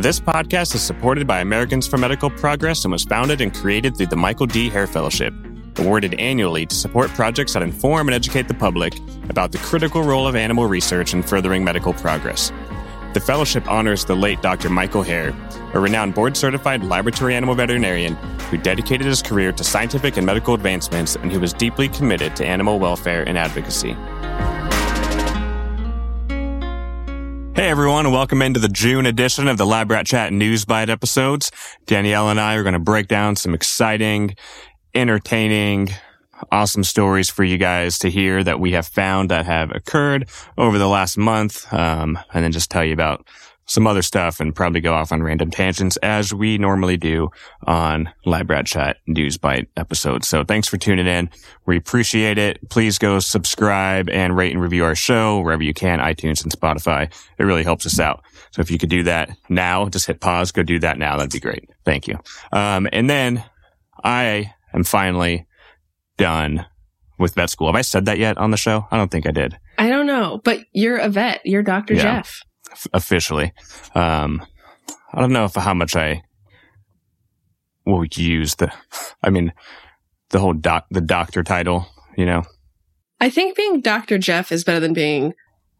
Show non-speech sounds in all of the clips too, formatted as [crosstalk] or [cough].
This podcast is supported by Americans for Medical Progress and was founded and created through the Michael D. Hayre Fellowship, awarded annually to support projects that inform and educate the public about the critical role of animal research in furthering medical progress. The fellowship honors the late Dr. Michael Hayre, a renowned board certified laboratory animal veterinarian who dedicated his career to scientific and medical advancements and who was deeply committed to animal welfare and advocacy. Hey everyone, and welcome into the June edition of the Lab Rat Chat News Bite episodes. Danielle and I are going to break down some exciting, entertaining, awesome stories for you guys to hear that we have found that have occurred over the last month, um, and then just tell you about some other stuff and probably go off on random tangents as we normally do on Lab Rat Chat News Bite episodes. So thanks for tuning in. We appreciate it. Please go subscribe and rate and review our show wherever you can, iTunes and Spotify. It really helps us out. So if you could do that now, just hit pause, go do that now. That'd be great. Thank you. Um, and then I am finally done with vet school. Have I said that yet on the show? I don't think I did. I don't know, but you're a vet. You're Dr. Yeah. Jeff. Officially. Um, I don't know if how much I will use the, I mean, the whole doc, the doctor title, you know. I think being Dr. Jeff is better than being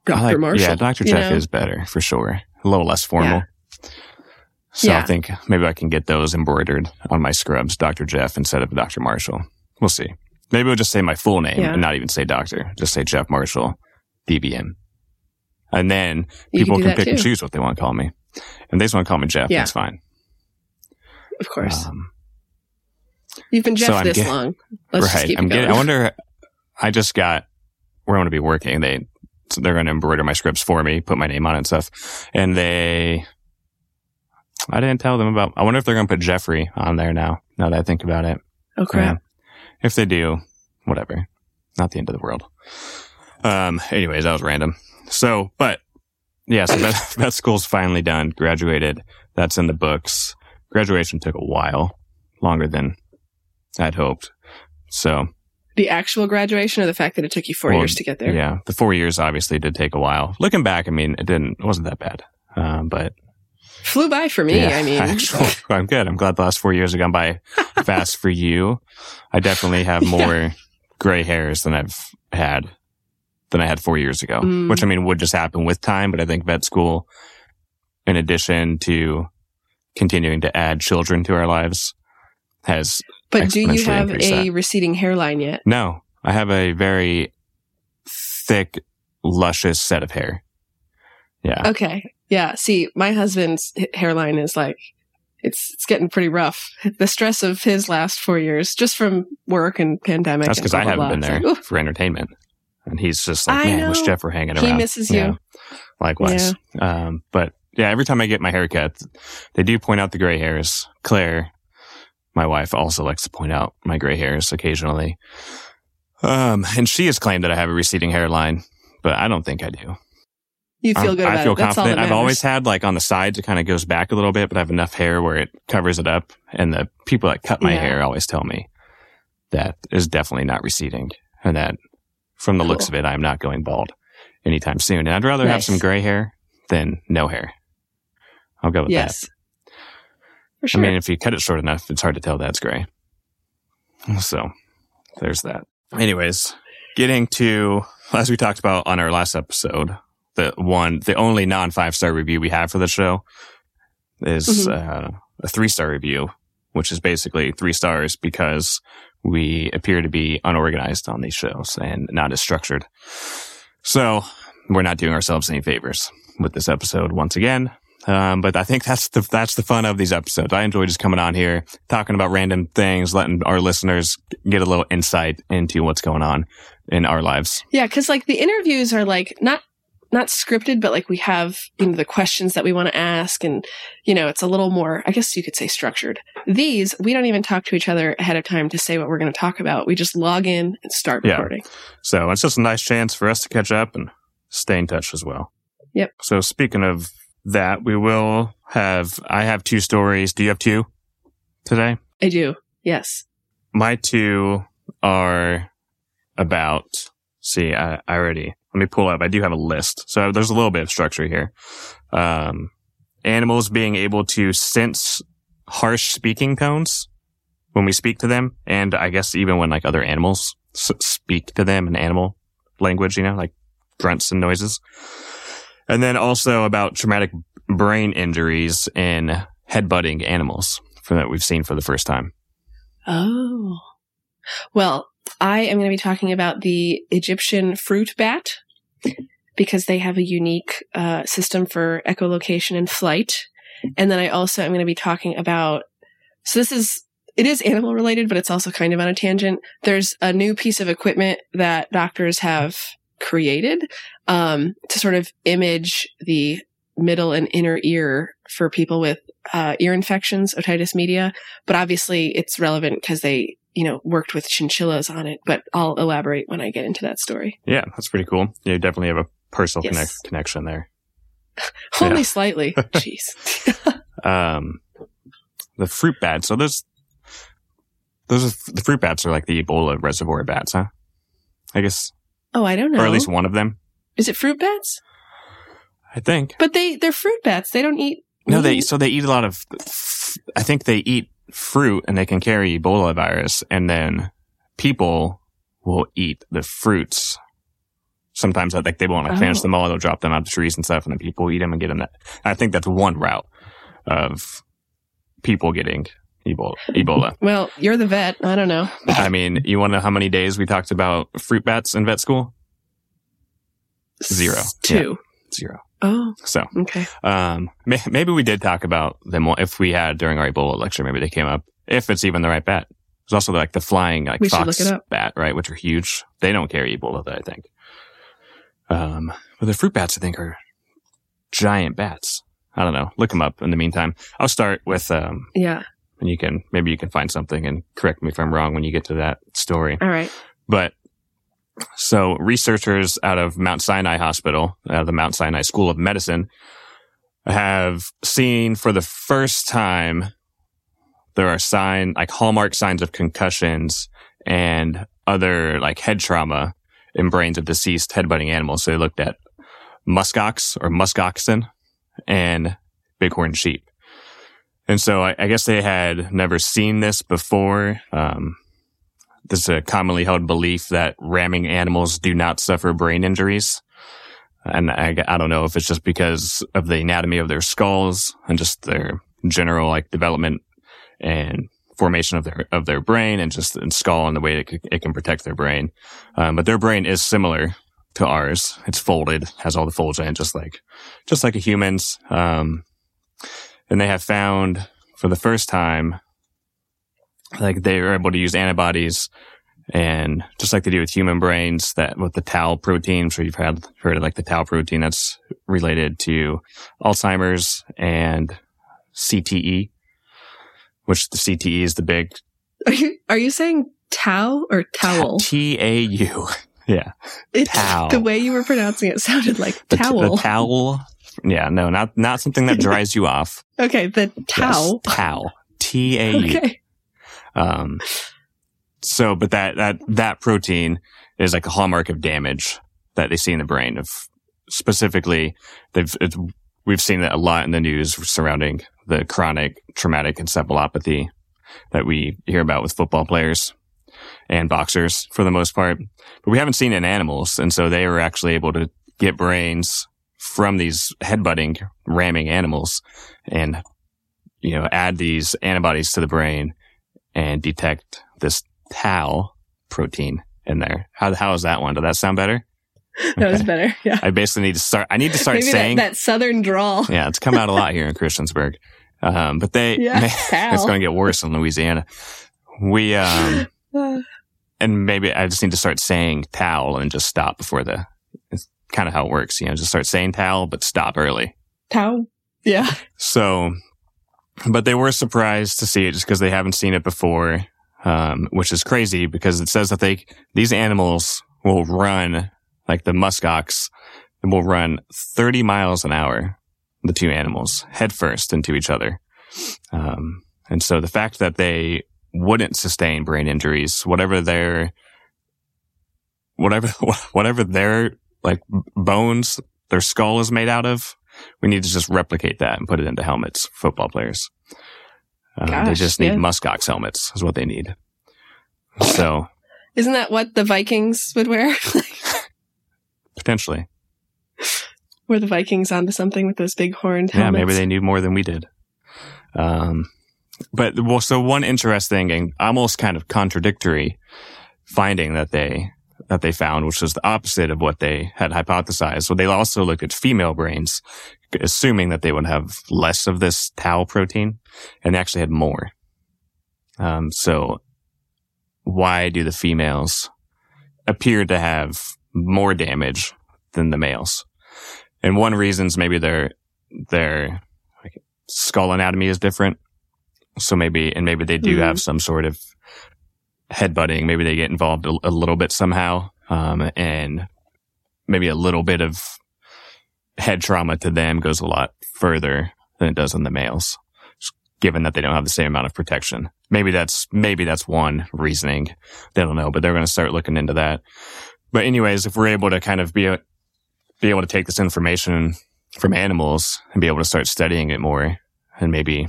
Dr. Like- Marshall. Yeah, Dr. Jeff know? is better for sure. A little less formal. So I think maybe I can get those embroidered on my scrubs, Dr. Jeff instead of Dr. Marshall. We'll see. Maybe we'll just say my full name Yeah. and not even say doctor. Just say Jeff Marshall, DVM. And then You people can can, pick and choose what they want to call me. And they just want to call me Jeff. Yeah. That's fine. Of course. Um, You've been Jeff so this get- long. Let's right. keep I'm going. getting, I wonder, I just got where I'm going to be working. They, so they're going to embroider my scripts for me, put my name on it and stuff. And they, I didn't tell them about, I wonder if they're going to put Jeffrey on there now, now that I think about it. oh, crap. If they do, whatever. Not the end of the world. Um, anyways, that was random. So, but yeah, so [laughs] vet school's finally done, graduated. That's in the books. Graduation took a while, longer than I'd hoped. So, The actual graduation or the fact that it took you four Well, years to get there? yeah, the four years obviously did take a while. Looking back, I mean, it didn't, it wasn't that bad. Um, but Flew by for me. yeah, I mean, [laughs] actually, I'm good. I'm glad the last four years have gone by [laughs] fast for you. I definitely have more gray hairs than I've had than I had four years ago, Mm. which I mean would just happen with time. But I think vet school, in addition to continuing to add children to our lives, has but do you have a that. receding hairline yet? no. I have a very thick, luscious set of hair. Yeah. Okay. Yeah. See, my husband's hairline is like, it's it's getting pretty rough. The stress of his last four years, just from work and pandemic. That's because I haven't blah. been there like, for entertainment. And he's just like, I man, wish. Jeff were hanging around. He misses Yeah, you. likewise. Um, but yeah, every time I get my haircut, they do point out the gray hairs. Claire, my wife, also likes to point out my gray hairs occasionally. Um, and she has claimed that I have a receding hairline, but I don't think I do. You feel I'm- good I feel it. Confident. I've always had like on the sides, it kind of goes back a little bit, but I have enough hair where it covers it up. And the people that cut my Yeah. hair always tell me that is definitely not receding and that from the looks of it, I'm not going bald anytime soon. And I'd rather have some gray hair than no hair. I'll go with yes. For that. sure. I mean, if you cut it short enough, it's hard to tell that's gray. So there's that. Anyways, getting to, as we talked about on our last episode, the one, the only non five star review we have for the show is uh, a three star review, which is basically three stars because we appear to be unorganized on these shows and not as structured. So we're not doing ourselves any favors with this episode once again. Um, but I think that's the that's the fun of these episodes. I enjoy just coming on here, talking about random things, letting our listeners get a little insight into what's going on in our lives. Yeah, because like the interviews are like not not scripted, but like we have you know the questions that we want to ask, and you know it's a little more. I guess you could say structured. These we don't even talk to each other ahead of time to say what we're going to talk about. We just log in and start recording. Yeah. So it's just a nice chance for us to catch up and stay in touch as well. Yep. So speaking of that, we will have, I have two stories. Do you have two today? I do. Yes. My two are about, see, I, I already, let me pull up. I do have a list. So there's a little bit of structure here. Um, animals being able to sense harsh speaking tones when we speak to them. And I guess even when like other animals s- speak to them in animal language, you know, like grunts and noises. And then also about traumatic brain injuries in headbutting animals for that we've seen for the first time. Oh. Well, I am going to be talking about the Egyptian fruit bat because they have a unique uh, system for echolocation and flight. And then I also am going to be talking about, so this is, it is animal related, but it's also kind of on a tangent. There's a new piece of equipment that doctors have created um, to sort of image the middle and inner ear for people with uh, ear infections, otitis media. But obviously, it's relevant because they, you know, worked with chinchillas on it. But I'll elaborate when I get into that story. Yeah, that's pretty cool. You definitely have a personal Yes. connect, connection there. [laughs] Only slightly. [laughs] Jeez. [laughs] Um, the fruit bats. So those, those are, the fruit bats are like the Ebola reservoir bats, huh? I guess, Oh, I don't know. or at least one of them. Is it fruit bats? I think. But they they're fruit bats. They don't eat. No, they so they eat a lot of. I think they eat fruit and they can carry Ebola virus, and then people will eat the fruits. Sometimes I think they won't like, finish Oh. them all; they'll drop them out the trees and stuff, and then people eat them and get them. That I think that's one route of people getting Ebola. Ebola. Well, you're the vet. I don't know. I mean, you want to know how many days we talked about fruit bats in vet school? Zero. Two. Zero. Oh, So, okay. um, may- maybe we did talk about them if we had during our Ebola lecture. Maybe they came up. If it's even the right bat. There's also like the flying like We fox look it up. bat, right? Which are huge. They don't carry Ebola, though, I think. Um, but the fruit bats, I think, are giant bats. I don't know. Look them up. In the meantime, I'll start with um, Yeah. and you can maybe you can find something and correct me if I'm wrong when you get to that story. All right. But so researchers out of Mount Sinai Hospital, of the Mount Sinai School of Medicine, have seen for the first time there are sign like hallmark signs of concussions and other like head trauma in brains of deceased headbutting animals. So they looked at muskox or muskoxen and bighorn sheep. And so I, I guess they had never seen this before. Um, there's a commonly held belief that ramming animals do not suffer brain injuries. And I, I don't know if it's just because of the anatomy of their skulls and just their general like development and formation of their of their brain and just the skull and the way it, it can protect their brain. Um, but their brain is similar to ours. It's folded, has all the folds in, just like just like a human's. Um, and they have found for the first time, like they were able to use antibodies and just like they do with human brains, that with the tau protein, I'm sure you've had heard of like the tau protein that's related to Alzheimer's and CTE, which the CTE is the big Are you are you saying tau or towel? T A U. [laughs] Yeah. It's towel. the way you were pronouncing it sounded like The, towel. the towel. Yeah, no, not not something that dries you off. [laughs] okay, the tau Yes, towel. T A U. [laughs] Okay. Um, so, but that, that, that protein is like a hallmark of damage that they see in the brain of specifically, they've, we've seen that a lot in the news surrounding the chronic traumatic encephalopathy that we hear about with football players and boxers for the most part, but we haven't seen it in animals. And so they were actually able to get brains from these headbutting, ramming animals and, you know, add these antibodies to the brain and detect this tau protein in there. How how is that one? Did that sound better? [laughs] That was better. Yeah. I basically need to start. I need to start Maybe saying. that southern drawl. yeah, it's come out a lot here in Christiansburg, um, but they. Yeah. [laughs] it's going to get worse in Louisiana. We um, [sighs] and maybe I just need to start saying towel and just stop before the. It's kind of how it works, you know. Just start saying towel, but stop early. towel. Yeah. So, but they were surprised to see it just because they haven't seen it before, um, which is crazy because it says that they, these animals will run, like the muskox, will run 30 miles an hour, the two animals, head first into each other. Um, and so the fact that they wouldn't sustain brain injuries, whatever their, whatever, [laughs] whatever their, like bones, their skull is made out of, We need to just replicate that and put it into helmets, football players. Uh, they just need yeah. muskox helmets is what they need. So Isn't that what the Vikings would wear? [laughs] potentially, Were the Vikings onto something with those big horned yeah, maybe they knew more than we did. Um, but well, so one interesting and almost kind of contradictory finding that they that they found, which was the opposite of what they had hypothesized. So they also looked at female brains, assuming that they would have less of this tau protein, and they actually had more. Um, so why do the females appear to have more damage than the males? And one reason is maybe their their skull anatomy is different. So maybe, and maybe they do Mhm. have some sort of headbutting. Maybe they get involved a, a little bit somehow. Um, and maybe a little bit of head trauma to them goes a lot further than it does on the males, given that they don't have the same amount of protection. Maybe that's, maybe that's one reasoning. They don't know, but they're going to start looking into that. But anyways, if we're able to kind of be, a, be able to take this information from animals and be able to start studying it more and maybe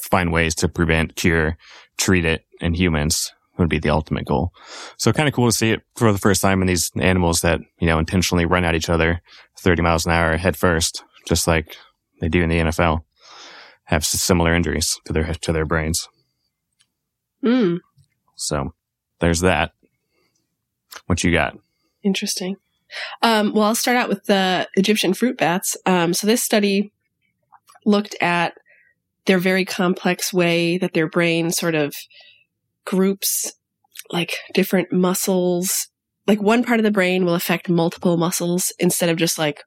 find ways to prevent, cure, treat it in humans would be the ultimate goal. So kind of cool to see it for the first time in these animals that, you know, intentionally run at each other 30 miles an hour head first, just like they do in the NFL, have similar injuries to their, to their brains. Mm, So there's that. What you got? interesting. Um, well, I'll start out with the Egyptian fruit bats. Um, so this study looked at their very complex way that their brain sort of groups like different muscles. Like one part of the brain will affect multiple muscles instead of just like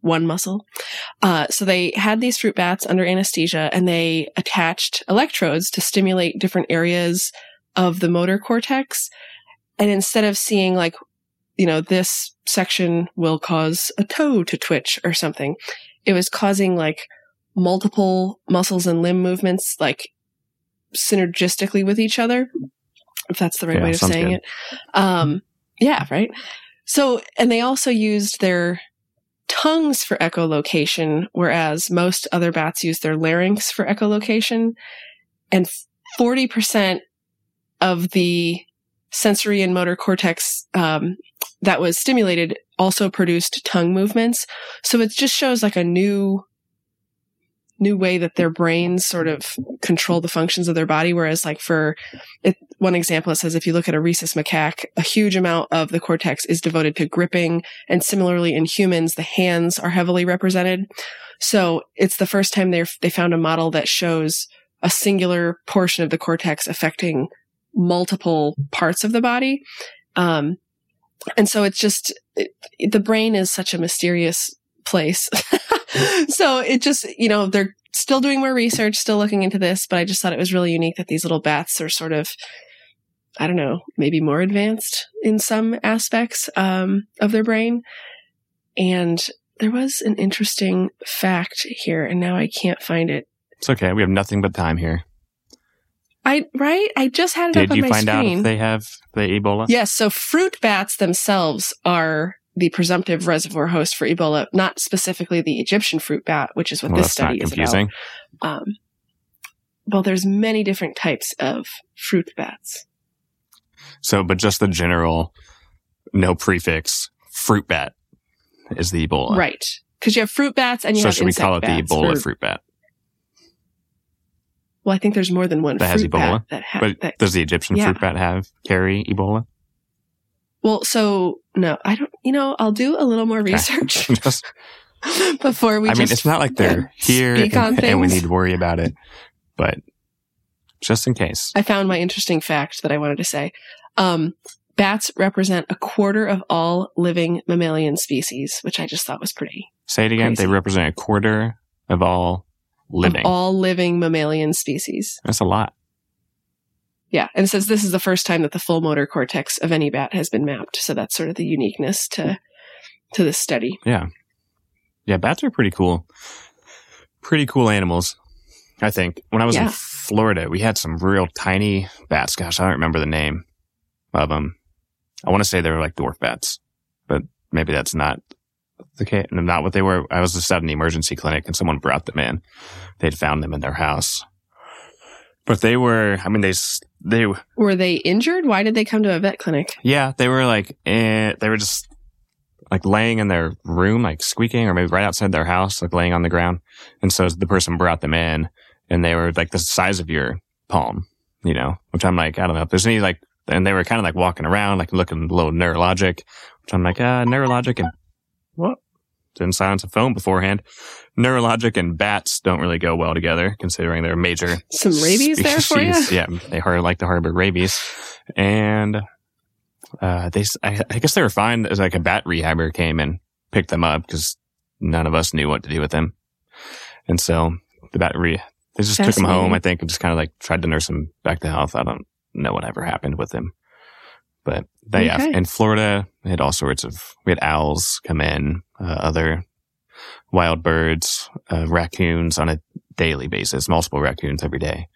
one muscle. Uh, so they had these fruit bats under anesthesia and they attached electrodes to stimulate different areas of the motor cortex. And instead of seeing like, you know, this section will cause a toe to twitch or something, it was causing like multiple muscles and limb movements, like synergistically with each other, if that's the right Yeah, way of saying good. it. Um, yeah, right. So, and they also used their tongues for echolocation, whereas most other bats use their larynx for echolocation. And 40% of the sensory and motor cortex um, that was stimulated also produced tongue movements. So it just shows like a new new way that their brains sort of control the functions of their body. Whereas like for it, one example it says if you look at a rhesus macaque a huge amount of the cortex is devoted to gripping. And similarly in humans the hands are heavily represented. So it's the first time they they found a model that shows a singular portion of the cortex affecting multiple parts of the body. Um, and so it's just it, the brain is such a mysterious place [laughs] so it just you know they're still doing more research still looking into this but i just thought it was really unique that these little bats are sort of i don't know maybe more advanced in some aspects um, of their brain and there was an interesting fact here and now i can't find it It's okay. We have nothing but time here. i right i just had it up Did you find out if they have the Ebola? Yes. So fruit bats themselves are the presumptive reservoir host for Ebola, not specifically the Egyptian fruit bat, which is what Well, this study is about. Um, well, there's many different types of fruit bats. So, but just the general no prefix fruit bat is the Ebola. Right. Because you have fruit bats and you So have should we call it the Ebola or- fruit bat? Well, I think there's more than one That has Ebola? bat that ha- But that does the Egyptian yeah. fruit bat have carry Ebola? Well, so no, I don't. You know, I'll do a little more research [laughs] Just- [laughs] before we. I mean, it's not like they're here and, and we need to worry about it, but just in case. I found my interesting fact that I wanted to say. Um, bats represent a quarter of all living mammalian species, which I just thought was pretty. Say it again. They represent a quarter of all living. Of all living mammalian species. That's a lot. Yeah. And it says this is the first time that the full motor cortex of any bat has been mapped. So that's sort of the uniqueness to, to this study. Yeah. Yeah, bats are pretty cool. Pretty cool animals. I think. When I was in Florida, we had some real tiny bats. Gosh, I don't remember the name of them. I want to say they were like dwarf bats, but maybe that's not the case, not what they were. I was just at an emergency clinic and someone brought them in. They'd found them in their house. But they were, I mean, they, they, Were they injured? Why did they come to a vet clinic? yeah, they were like, eh, they were just like laying in their room, like squeaking, or maybe right outside their house, like laying on the ground. And so the person brought them in and they were like the size of your palm, you know, which I'm like, I don't know if there's any like, and they were kind of like walking around, like looking a little neurologic, which I'm like, uh, neurologic and what? Didn't silence a phone beforehand. Neurologic and bats don't really go well together, considering they're major [laughs] Some rabies there for you? Yeah, they har- like to harbor rabies, and uh, they. I, I guess they were fine. As like a bat rehabber came and picked them up because none of us knew what to do with them, and so the bat re. They just took them home, I think, and just kind of like tried to nurse them back to health. I don't know whatever happened with them, but they yeah, Okay. in Florida, we had all sorts of. We had owls come in, uh, other wild birds, uh, raccoons on a daily basis, multiple raccoons every day.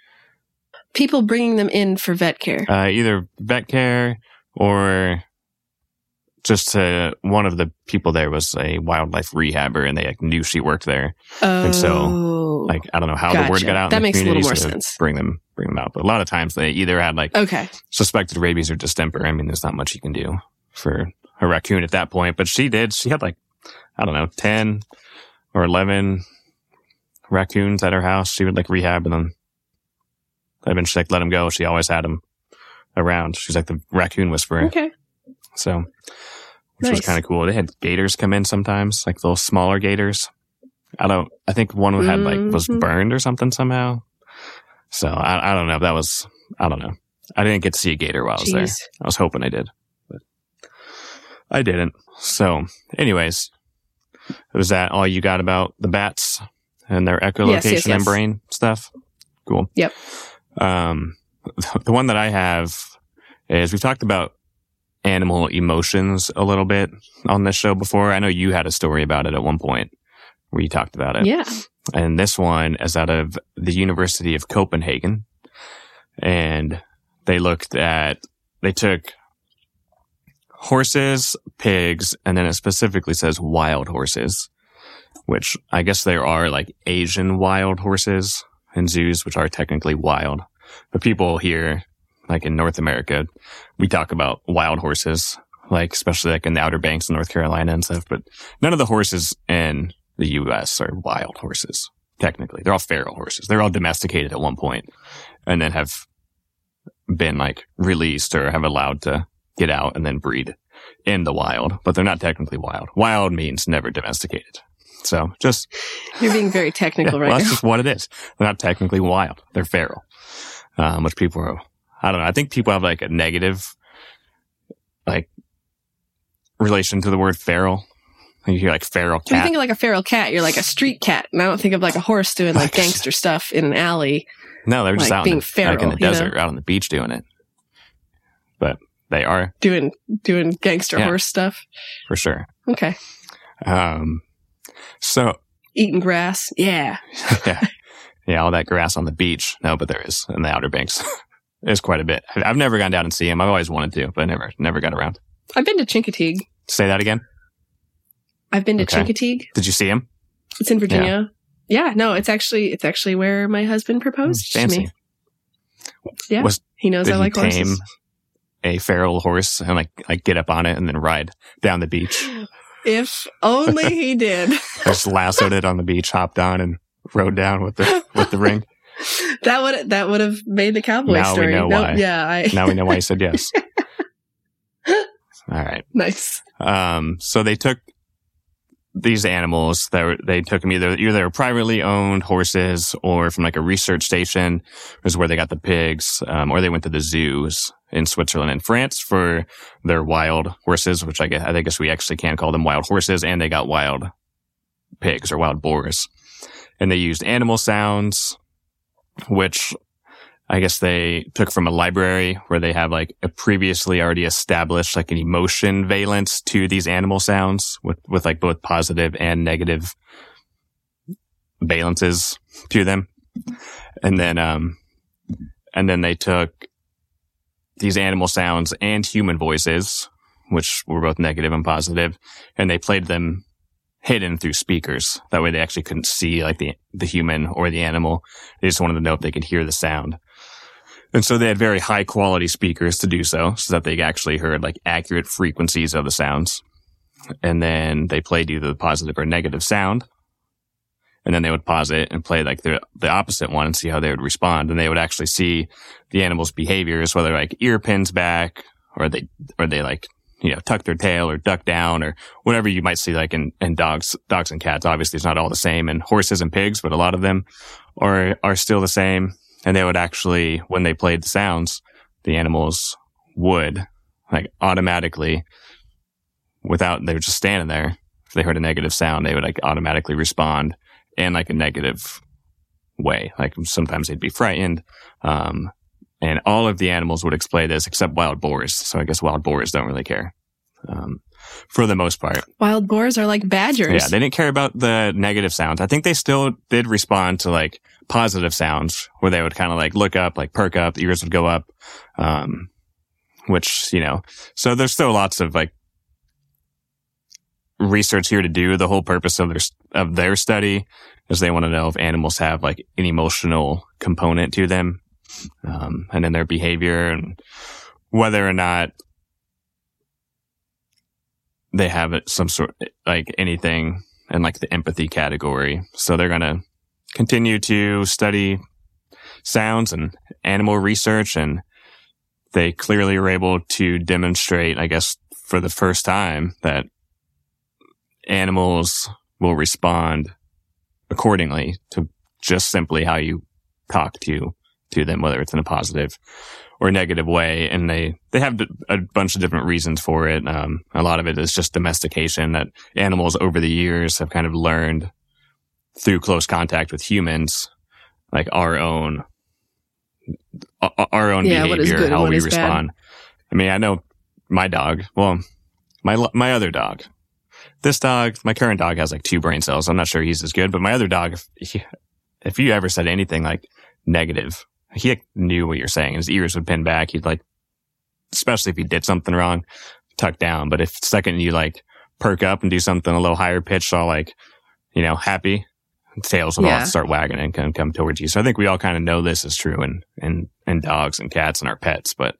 People bringing them in for vet care. Uh, either vet care or just uh, one of the people there was a wildlife rehabber and they like, knew she worked there. Oh, and so, Like, I don't know how the word got out. That makes a little more so sense. Bring them, bring them out. But a lot of times they either had like okay. suspected rabies or distemper. I mean, there's not much you can do for a raccoon at that point, but she did. She had like, I don't know, 10 or 11 raccoons at her house. She would like rehab and then eventually like let them go. She always had them around. She's like the raccoon whisperer. Okay. So, which was kind of cool. They had gators come in sometimes, like little smaller gators. I don't, I think one had like, was Mhm. burned or something somehow. So I, I don't know. That was, I don't know. I didn't get to see a gator while I was there. I was hoping I did, but I didn't. So, anyways, was that all you got about the bats and their echolocation Yes, yes, and brain stuff? Cool. Yep. Um, [laughs] the one that I have is we've talked about animal emotions a little bit on this show before. I know you had a story about it at one point where you talked about it. Yeah. And this one is out of the University of Copenhagen. And they looked at, they took horses, pigs, and then it specifically says wild horses, which I guess there are like Asian wild horses in zoos, which are technically wild. But people here, like in North America, we talk about wild horses, like especially like in the Outer Banks of North Carolina and stuff. But none of the horses in the U.S. are wild horses. Technically, they're all feral horses. They're all domesticated at one point, and then have been like released or have allowed to get out and then breed in the wild. But they're not technically wild. Wild means never domesticated. So just You're being very [laughs] technical yeah, right well, now. that's just what it is. They're not technically wild. They're feral. Um, which people are, I don't know. I think people have like a negative, like, relation to the word feral. You hear like feral When you think of like a feral cat, you're like a street cat. And I don't think of like a horse doing like [laughs] gangster stuff in an alley. no, they're just like out being in the, like in the feral, you know? desert, out on the beach doing it. But they are doing doing gangster Yeah. horse stuff. for sure. Okay. Um, so Eating grass. Yeah. [laughs] yeah, yeah, all that grass on the beach. No, but there is in the Outer Banks. [laughs] There's quite a bit. I've never gone down and see him. I've always wanted to, but I never, never got around. I've been to Chincoteague. Say that again. I've been to Okay. Chincoteague. Did you see him? It's in Virginia. Yeah. no, it's actually it's actually where my husband proposed to me. Yeah. Was He knows I like he tame horses. a feral horse and like like get up on it and then ride down the beach? If only he did. [laughs] Just lassoed it on the beach, hopped on, and rode down with the with the ring. [laughs] [laughs] That would that would have made the cowboy Now we story. know Nope, why. Yeah, I Now we know why he said yes. [laughs] All right. nice. Um, so they took these animals that were, they took them either either privately owned horses or from like a research station is where they got the pigs, um, or they went to the zoos in Switzerland and France for their wild horses, which I guess I guess we actually can call them wild horses, and they got wild pigs or wild boars, and they used animal sounds, which I guess they took from a library where they have like a previously already established like an emotion valence to these animal sounds with, with like both positive and negative valences to them. And then, um, and then they took these animal sounds and human voices, which were both negative and positive, and they played them hidden through speakers. That way they actually couldn't see like the, the human or the animal. They just wanted to know if they could hear the sound. And so they had very high quality speakers to do so, so that they actually heard like accurate frequencies of the sounds. And then they played either the positive or negative sound. And then they would pause it and play like the, the opposite one and see how they would respond. And they would actually see the animal's behaviors, whether like ear pins back or they, or they like you know, tuck their tail or duck down or whatever you might see like in, in dogs, dogs and cats. Obviously it's not all the same and horses and pigs, but a lot of them are, are still the same. And they would actually, when they played the sounds, the animals would like automatically without, they were just standing there. If they heard a negative sound, they would like automatically respond in like a negative way. Like sometimes they'd be frightened. Um, and all of the animals would explain this except wild boars. So I guess wild boars don't really care. Um, for the most part. Wild boars are like badgers. Yeah, they didn't care about the negative sounds. I think they still did respond to like positive sounds where they would kind of like look up, like perk up, the ears would go up. Um, which, you know, so there's still lots of like research here to do. The whole purpose of their, of their study is they want to know if animals have like an emotional component to them um, and in their behavior and whether or not they have some sort like anything in like the empathy category. So they're going to continue to study sounds and animal research and they clearly are able to demonstrate, I guess, for the first time that animals will respond accordingly to just simply how you talk to to them, whether it's in a positive or negative way. And they, they have a bunch of different reasons for it. Um, a lot of it is just domestication that animals over the years have kind of learned through close contact with humans, like our own, our own yeah, behavior, how we respond. Bad. I mean, I know my dog, well, my, my other dog, this dog, my current dog has like two brain cells. I'm not sure he's as good, but my other dog, if, he, if you ever said anything like negative he knew what you're saying. His ears would pin back. He'd like, especially if he did something wrong, tuck down. But if second you like perk up and do something a little higher pitched, all like, you know, happy, tails will yeah. all start wagging and come, come towards you. So I think we all kind of know this is true in, in, in dogs and cats and our pets, but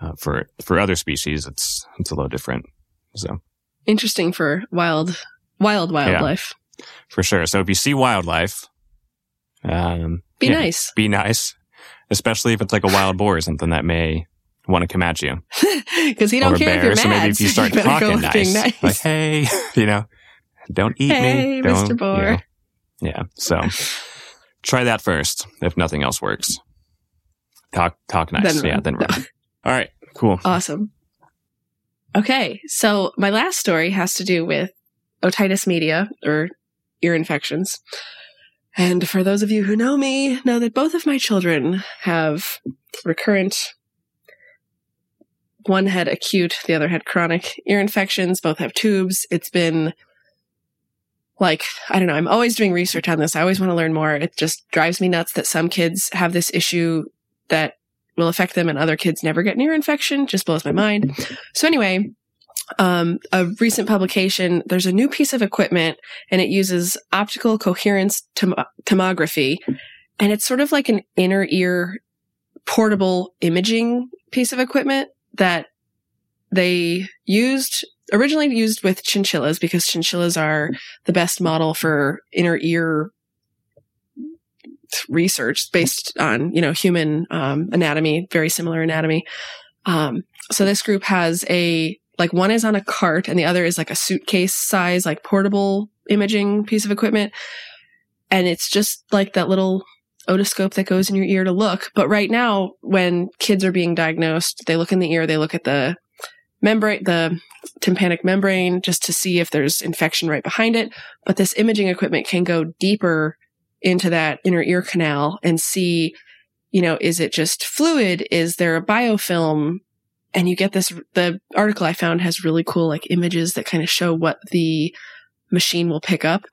uh, for, for other species, it's, it's a little different. So interesting for wild, wild wildlife. Yeah, for sure. So if you see wildlife, um, be yeah, nice. Be nice especially if it's like a wild boar or something that may want to come at you. [laughs] Because he don't care bear. if you're mad. So maybe if you [laughs] start you talking nice, nice, like, [laughs] hey, you know, don't eat hey, me. Don't, Mr. Boar. You know. Yeah. So try that first if nothing else works. Talk, talk nice. Then yeah. Then run. All right. Cool. Awesome. Okay. So my last story has to do with otitis media or ear infections. And for those of you who know me, know that both of my children have recurrent, one had acute, the other had chronic ear infections, both have tubes. It's been like, I don't know, I'm always doing research on this. I always want to learn more. It just drives me nuts that some kids have this issue that will affect them and other kids never get an ear infection. Just blows my mind. So anyway, um, a recent publication, there's a new piece of equipment and it uses optical coherence tom- tomography. And it's sort of like an inner ear portable imaging piece of equipment that they used originally used with chinchillas because chinchillas are the best model for inner ear research based on you know human um, anatomy very similar anatomy um, so this group has a like one is on a cart and the other is like a suitcase size, like portable imaging piece of equipment. And it's just like that little otoscope that goes in your ear to look. But right now, when kids are being diagnosed, they look in the ear, they look at the membrane, the tympanic membrane just to see if there's infection right behind it. But this imaging equipment can go deeper into that inner ear canal and see, you know, is it just fluid? Is there a biofilm? And you get this the article i found has really cool like images that kind of show what the machine will pick up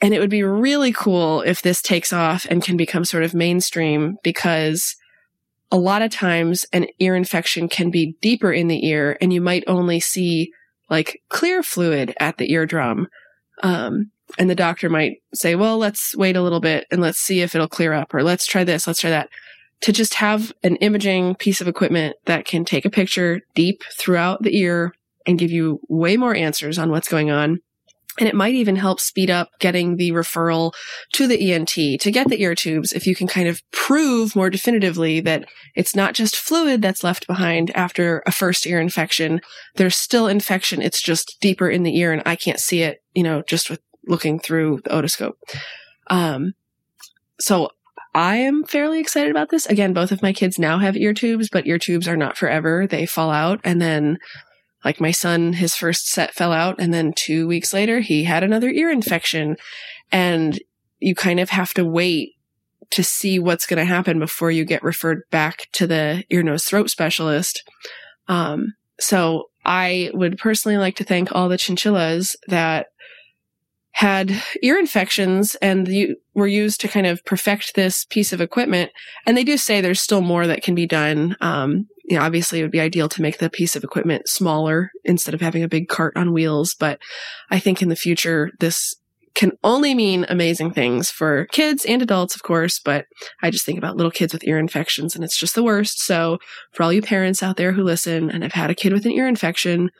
and it would be really cool if this takes off and can become sort of mainstream because a lot of times an ear infection can be deeper in the ear and you might only see like clear fluid at the eardrum Um, and the doctor might say, well, let's wait a little bit and let's see if it'll clear up or let's try this, let's try that. To just have an imaging piece of equipment that can take a picture deep throughout the ear and give you way more answers on what's going on. And it might even help speed up getting the referral to the ENT to get the ear tubes if you can kind of prove more definitively that it's not just fluid that's left behind after a first ear infection. There's still infection. It's just deeper in the ear and I can't see it, you know, just with looking through the otoscope. Um, so I am fairly excited about this. Again, both of my kids now have ear tubes, but ear tubes are not forever. They fall out and then like my son, his first set fell out and then two weeks later he had another ear infection and you kind of have to wait to see what's going to happen before you get referred back to the ear, nose, throat specialist. Um, so I would personally like to thank all the chinchillas that had ear infections and you were used to kind of perfect this piece of equipment. And they do say there's still more that can be done. Um, you know, obviously it would be ideal to make the piece of equipment smaller instead of having a big cart on wheels. But I think in the future, this can only mean amazing things for kids and adults, of course. But I just think about little kids with ear infections and it's just the worst. So for all you parents out there who listen and have had a kid with an ear infection,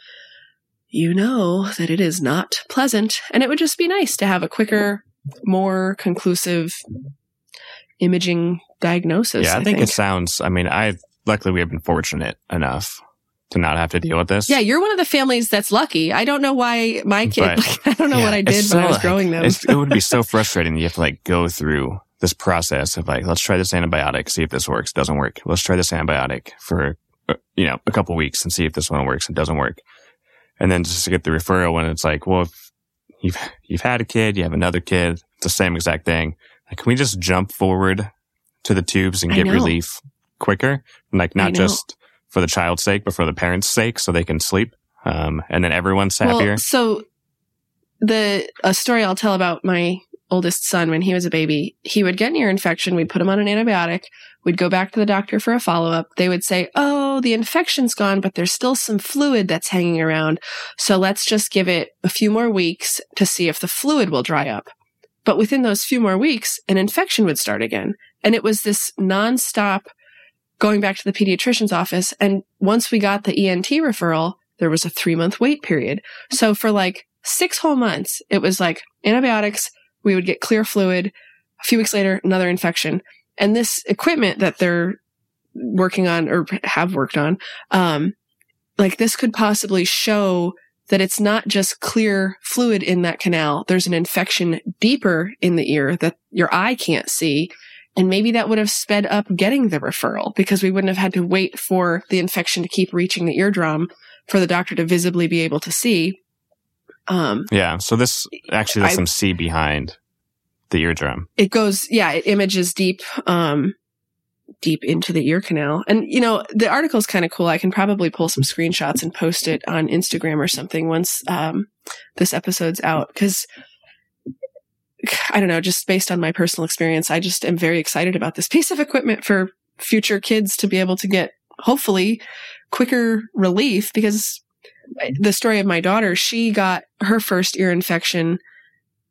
you know that it is not pleasant. And it would just be nice to have a quicker, more conclusive imaging diagnosis. Yeah, I, I think, think, it sounds, I mean, I, luckily we have been fortunate enough to not have to deal with this. Yeah, you're one of the families that's lucky. I don't know why my kid, like, [laughs] I don't know yeah, what I did so, when I was growing them. it would be so [laughs] frustrating. You have to like go through this process of like, let's try this antibiotic, see if this works. Doesn't work. Let's try this antibiotic for, uh, you know, a couple weeks and see if this one works and doesn't work and then just to get the referral when it's like, well, if you've you've had a kid, you have another kid, it's the same exact thing. Like, can we just jump forward to the tubes and get relief quicker? Like, not just for the child's sake, but for the parents' sake, so they can sleep, um, and then everyone's happier. Well, so the a story I'll tell about my oldest son when he was a baby, he would get an ear infection. We'd put him on an antibiotic. We'd go back to the doctor for a follow up. They would say, Oh, the infection's gone, but there's still some fluid that's hanging around. So let's just give it a few more weeks to see if the fluid will dry up. But within those few more weeks, an infection would start again. And it was this nonstop going back to the pediatrician's office. And once we got the ENT referral, there was a three month wait period. So for like six whole months, it was like antibiotics, we would get clear fluid. A few weeks later, another infection. And this equipment that they're working on or have worked on, um, like this could possibly show that it's not just clear fluid in that canal. There's an infection deeper in the ear that your eye can't see. And maybe that would have sped up getting the referral because we wouldn't have had to wait for the infection to keep reaching the eardrum for the doctor to visibly be able to see. Um, yeah. So this actually does some see behind the eardrum. It goes, yeah, it images deep, um, deep into the ear canal. And, you know, the article is kind of cool. I can probably pull some screenshots and post it on Instagram or something once, um, this episode's out. Cause I don't know, just based on my personal experience, I just am very excited about this piece of equipment for future kids to be able to get hopefully quicker relief because the story of my daughter, she got her first ear infection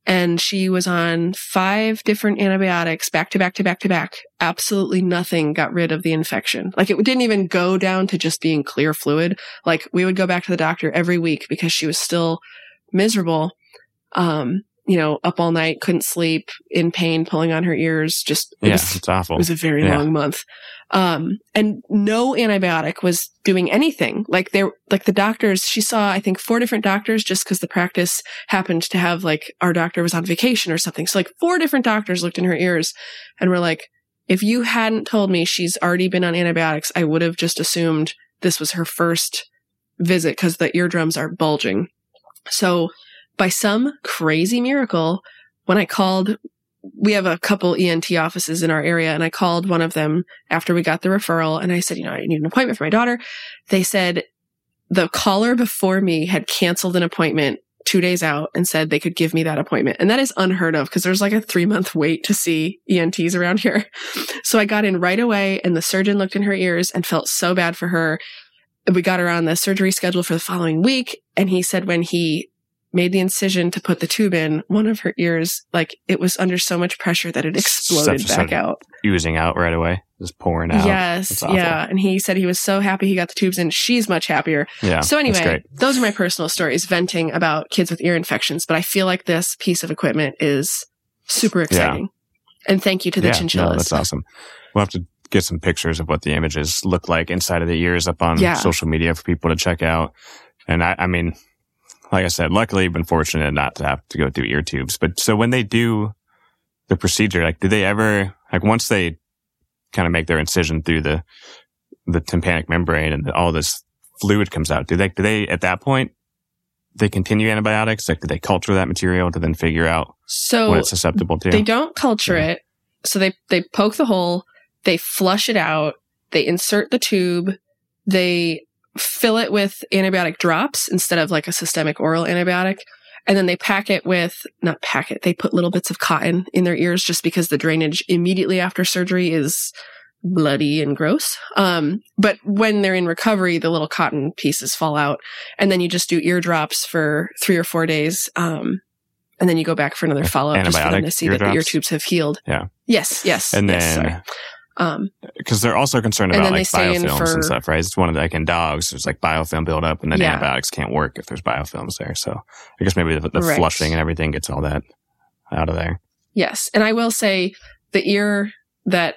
and she was on five different antibiotics back to back to back to back. Absolutely nothing got rid of the infection. Like it didn't even go down to just being clear fluid. Like we would go back to the doctor every week because she was still miserable. Um, you know, up all night, couldn't sleep, in pain, pulling on her ears. Just it yeah, was, it's awful. It was a very yeah. long month. Um, and no antibiotic was doing anything. Like there, like the doctors, she saw, I think, four different doctors just because the practice happened to have like our doctor was on vacation or something. So like four different doctors looked in her ears and were like, if you hadn't told me she's already been on antibiotics, I would have just assumed this was her first visit because the eardrums are bulging. So by some crazy miracle, when I called, we have a couple ENT offices in our area and I called one of them after we got the referral and I said, you know, I need an appointment for my daughter. They said the caller before me had canceled an appointment two days out and said they could give me that appointment. And that is unheard of because there's like a three month wait to see ENTs around here. [laughs] So I got in right away and the surgeon looked in her ears and felt so bad for her. We got her on the surgery schedule for the following week. And he said when he made the incision to put the tube in, one of her ears, like it was under so much pressure that it exploded back out. Oozing out right away, just pouring out. Yes. Yeah. And he said he was so happy he got the tubes in. She's much happier. Yeah. so anyway, those are my personal stories venting about kids with ear infections, but I feel like this piece of equipment is super exciting. Yeah. And thank you to the yeah, chinchillas. No, that's awesome. We'll have to get some pictures of what the images look like inside of the ears up on Yeah. social media for people to check out. And I, I mean, like I said, luckily I've been fortunate not to have to go through ear tubes. But so when they do the procedure, like, do they ever, like, once they kind of make their incision through the, the tympanic membrane and all this fluid comes out, do they, do they, at that point, they continue antibiotics? Like, do they culture that material to then figure out So what it's susceptible to? They don't culture Yeah. it. So they they poke the hole, they flush it out, they insert the tube, they fill it with antibiotic drops instead of like a systemic oral antibiotic. And then they pack it with, not pack it, they put little bits of cotton in their ears just because the drainage immediately after surgery is bloody and gross. Um, but when they're in recovery, the little cotton pieces fall out. And then you just do eardrops for three or four days. Um, and then you go back for another follow up just for them to see that the ear tubes have healed. Yeah. Yes, yes. and yes, sorry. Um, because they're also concerned about like they stay in biofilms for- and stuff, right? It's one of the, like in dogs, there's like biofilm buildup, and then Yeah. antibiotics can't work if there's biofilms there. So I guess maybe the, the Right. flushing and everything gets all that out of there. Yes. And I will say the ear that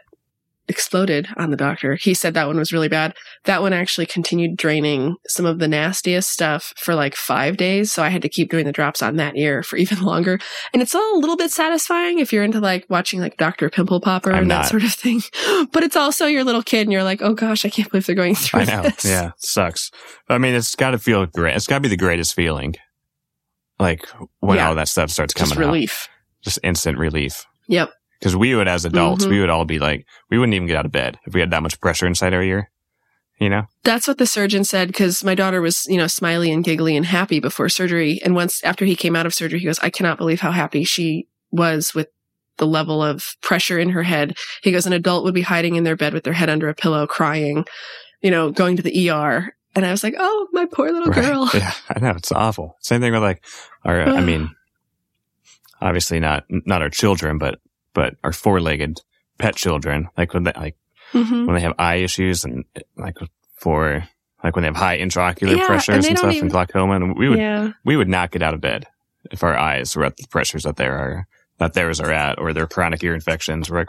exploded on the doctor, he said that one was really bad. That one actually continued draining some of the nastiest stuff for like five days. So I had to keep doing the drops on that ear for [laughs] even longer. And it's all a little bit satisfying if you're into like watching like Dr. Pimple Popper I'm and that sort of thing. [laughs] But it's also your little kid and you're like, oh gosh, I can't believe they're going through I know, this. yeah, sucks. I mean, it's got to feel great. It's got to be the greatest feeling, like when Yeah. all that stuff starts coming Just out, relief. just instant relief. Yep. Because we would, as adults, Mhm. we would all be like, we wouldn't even get out of bed if we had that much pressure inside our ear. You know? That's what the surgeon said because my daughter was, you know, smiley and giggly and happy before surgery. And once after he came out of surgery, he goes, I cannot believe how happy she was with the level of pressure in her head. He goes, an adult would be hiding in their bed with their head under a pillow, crying, you know, going to the ER. And I was like, oh, my poor little Right. girl. [laughs] Yeah, I know it's awful. Same thing with like our. I mean, obviously not not our children, but but our four legged pet children. Like when they like Mhm. when they have eye issues and like for like when they have high intraocular Yeah, pressures and and, stuff even- and glaucoma, and we would Yeah. we would not get out of bed if our eyes were at the pressures that they are that theirs are at, or their chronic ear infections. We're like,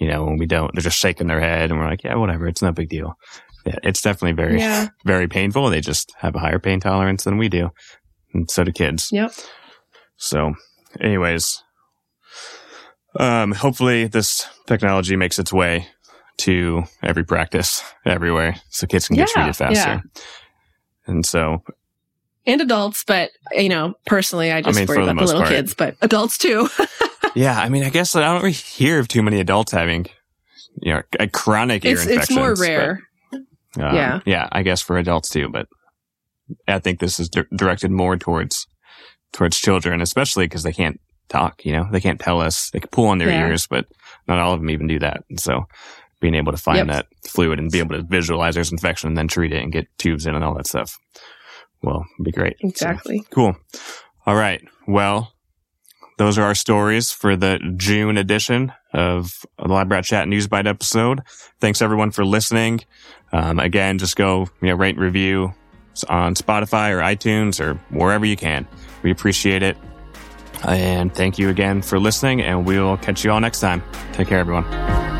you know, when we don't, they're just shaking their head, and we're like, yeah, whatever, it's no big deal. Yeah, it's definitely very Yeah. very painful. They just have a higher pain tolerance than we do. And so do kids. Yep. So, anyways, um, hopefully this technology makes its way to every practice everywhere so kids can get Yeah, treated faster. yeah. And so, And adults, but, you know, personally, I just mean, worry the about the most little part. kids, but adults too. [laughs] yeah, I mean, I guess I don't really hear of too many adults having, you know, a chronic ear it's, infections. it's more but, rare. um, Yeah. Yeah, I guess for adults too, but I think this is di- directed more towards, towards children, especially because they can't talk, you know, they can't tell us, they can pull on their Yeah. ears, but not all of them even do that. And so being able to find Yep. that fluid and be able to visualize there's infection and then treat it and get tubes in and all that stuff. Well, be great. So, Exactly. cool. All right. Well, those are our stories for the June edition of the Lab Rat Chat News Bite episode. Thanks everyone for listening. Um, again, just go, you know, rate and review on Spotify or iTunes or wherever you can. We appreciate it. And thank you again for listening and we'll catch you all next time. Take care, everyone.